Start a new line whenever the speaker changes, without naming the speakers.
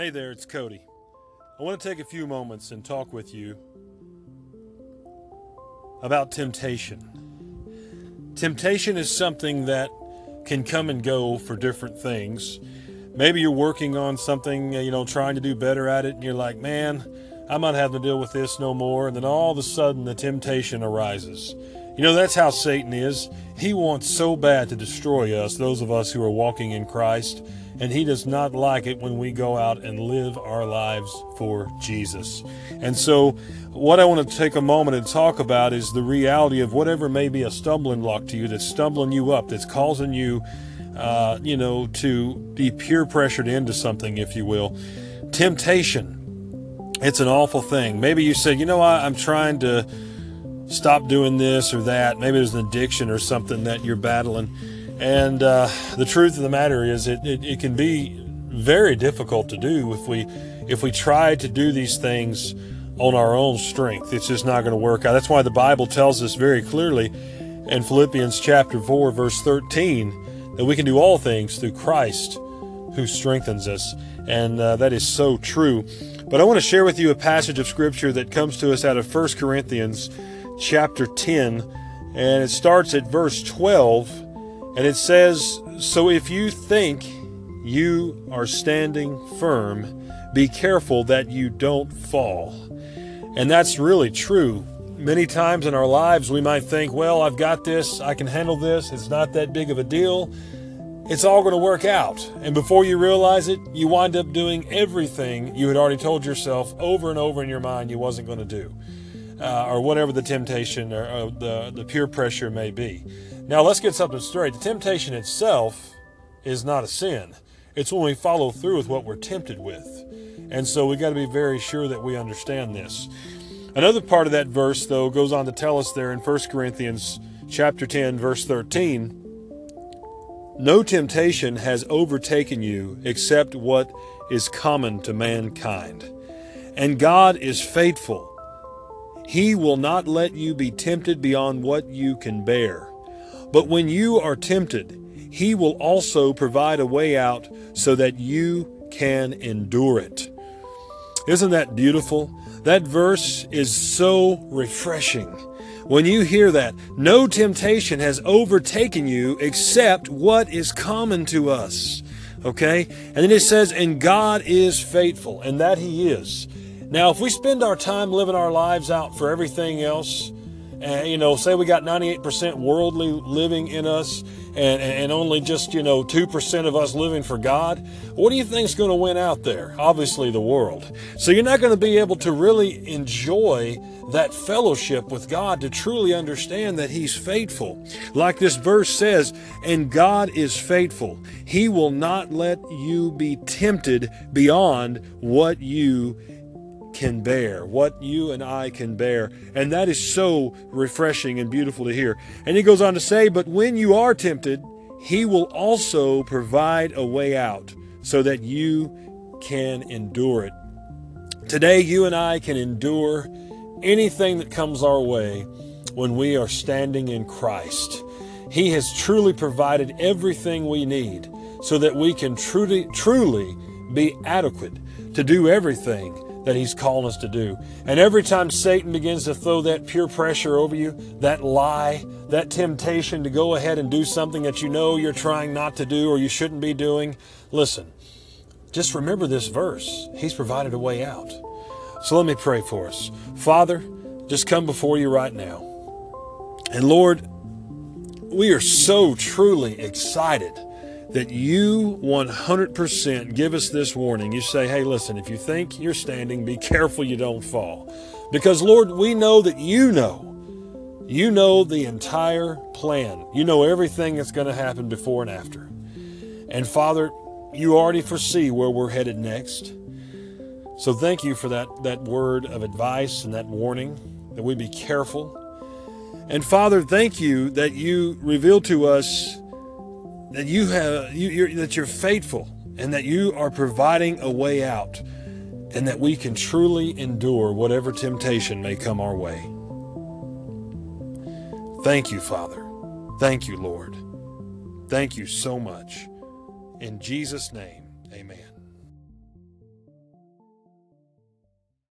Hey there, it's Cody. I want to take a few moments and talk with you about temptation. Temptation is something that can come and go for different things. Maybe you're working on something, uh, you know, trying to do better at it, and you're like, man, I'm not having to deal with this no more. And then all of a sudden, the temptation arises. You know, that's how Satan is. He wants so bad to destroy us, those of us who are walking in Christ and he does not like it when we go out and live our lives for Jesus. And so, what I want to take a moment and talk about is the reality of whatever may be a stumbling block to you that's stumbling you up, that's causing you, uh, you know, to be peer pressured into something, if you will. Temptation. It's an awful thing. Maybe you say, you know, I, I'm trying to stop doing this or that. Maybe there's an addiction or something that you're battling and uh, the truth of the matter is, it, it, it can be very difficult to do if we if we try to do these things on our own strength. It's just not going to work out. That's why the Bible tells us very clearly in Philippians chapter 4 verse 13 that we can do all things through Christ who strengthens us. And uh, that is so true. But I want to share with you a passage of scripture that comes to us out of 1 Corinthians chapter 10 and it starts at verse 12 and it says, So if you think you are standing firm, be careful that you don't fall. And that's really true. Many times in our lives, we might think, well, I've got this, I can handle this, it's not that big of a deal, it's all going to work out. And before you realize it, you wind up doing everything you had already told yourself over and over in your mind you wasn't going to do, uh, or whatever the temptation or, or the, the peer pressure may be. Now, let's get something straight. The temptation itself is not a sin, it's when we follow through with what we're tempted with. And so we got to be very sure that we understand this. Another part of that verse, though, goes on to tell us there in 1 Corinthians chapter 10, verse 13 No temptation has overtaken you except what is common to mankind. And God is faithful. He will not let you be tempted beyond what you can bear. But when you are tempted, he will also provide a way out so that you can endure it. Isn't that beautiful? That verse is so refreshing. When you hear that, no temptation has overtaken you except what is common to us. Okay? And then it says, and God is faithful, and that He is. Now, if we spend our time living our lives out for everything else, and you know, say we got 98% worldly living in us and, and only just, you know, 2% of us living for God, what do you think is going to win out there? Obviously, the world. So you're not going to be able to really enjoy that fellowship with God to truly understand that He's faithful. Like this verse says, and God is faithful. He will not let you be tempted beyond what you can bear, what you and I can bear. And that is so refreshing and beautiful to hear. And he goes on to say, But when you are tempted, he will also provide a way out so that you can endure it. Today, you and I can endure anything that comes our way when we are standing in Christ. He has truly provided everything we need so that we can truly, truly be adequate to do everything that He's calling us to do. And every time Satan begins to throw that peer pressure over you, that lie, that temptation to go ahead and do something that you know you're trying not to do or you shouldn't be doing, listen, just remember this verse. He's provided a way out. So let me pray for us. Father, just come before you right now. And Lord, we are so truly excited that you 100% give us this warning. You say, hey, listen, if you think you're standing, be careful you don't fall. Because, Lord, we know that you know. You know the entire plan. You know everything that's going to happen before and after. And, Father, you already foresee where we're headed next. So thank you for that, that word of advice and that warning that we be careful. And Father, thank you that you reveal to us that you have you, that you're faithful and that you are providing a way out and that we can truly endure whatever temptation may come our way. Thank you, Father. Thank you, Lord. Thank you so much. In Jesus' name, amen.